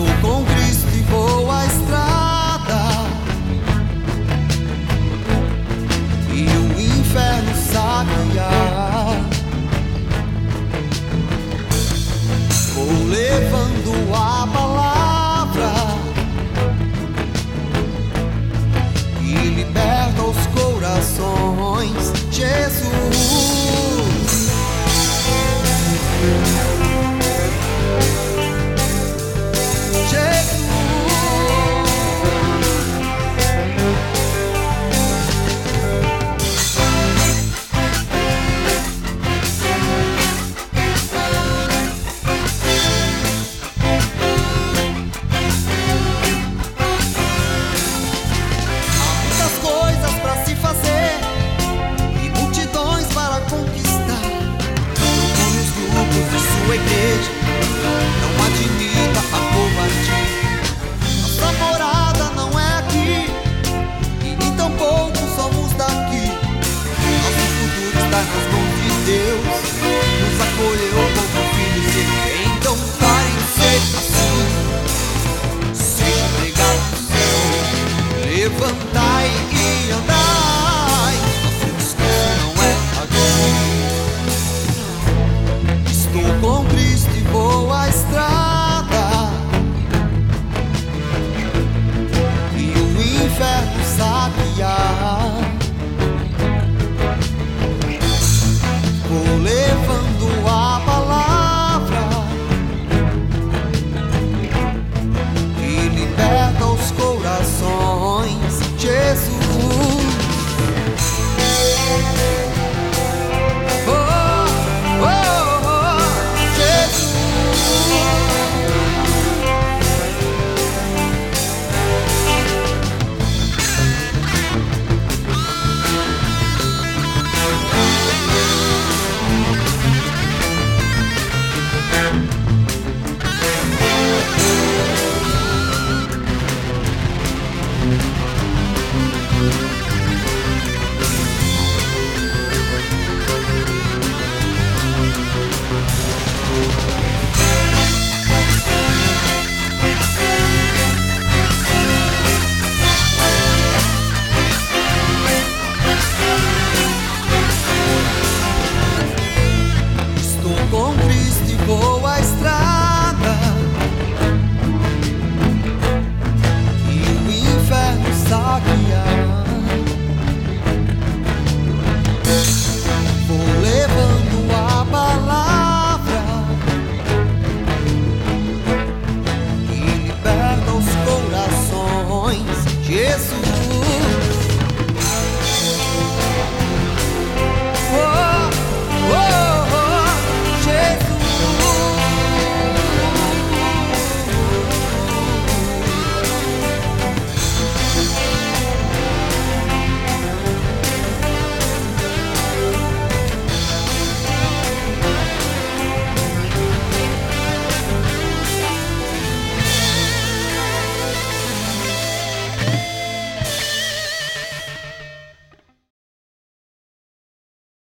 Estou com Cristo e vou à estrada. nas mãos de Deus nos acolheu como filho seu. Então pare de ser assim, seja pregado, levantar. Ooh.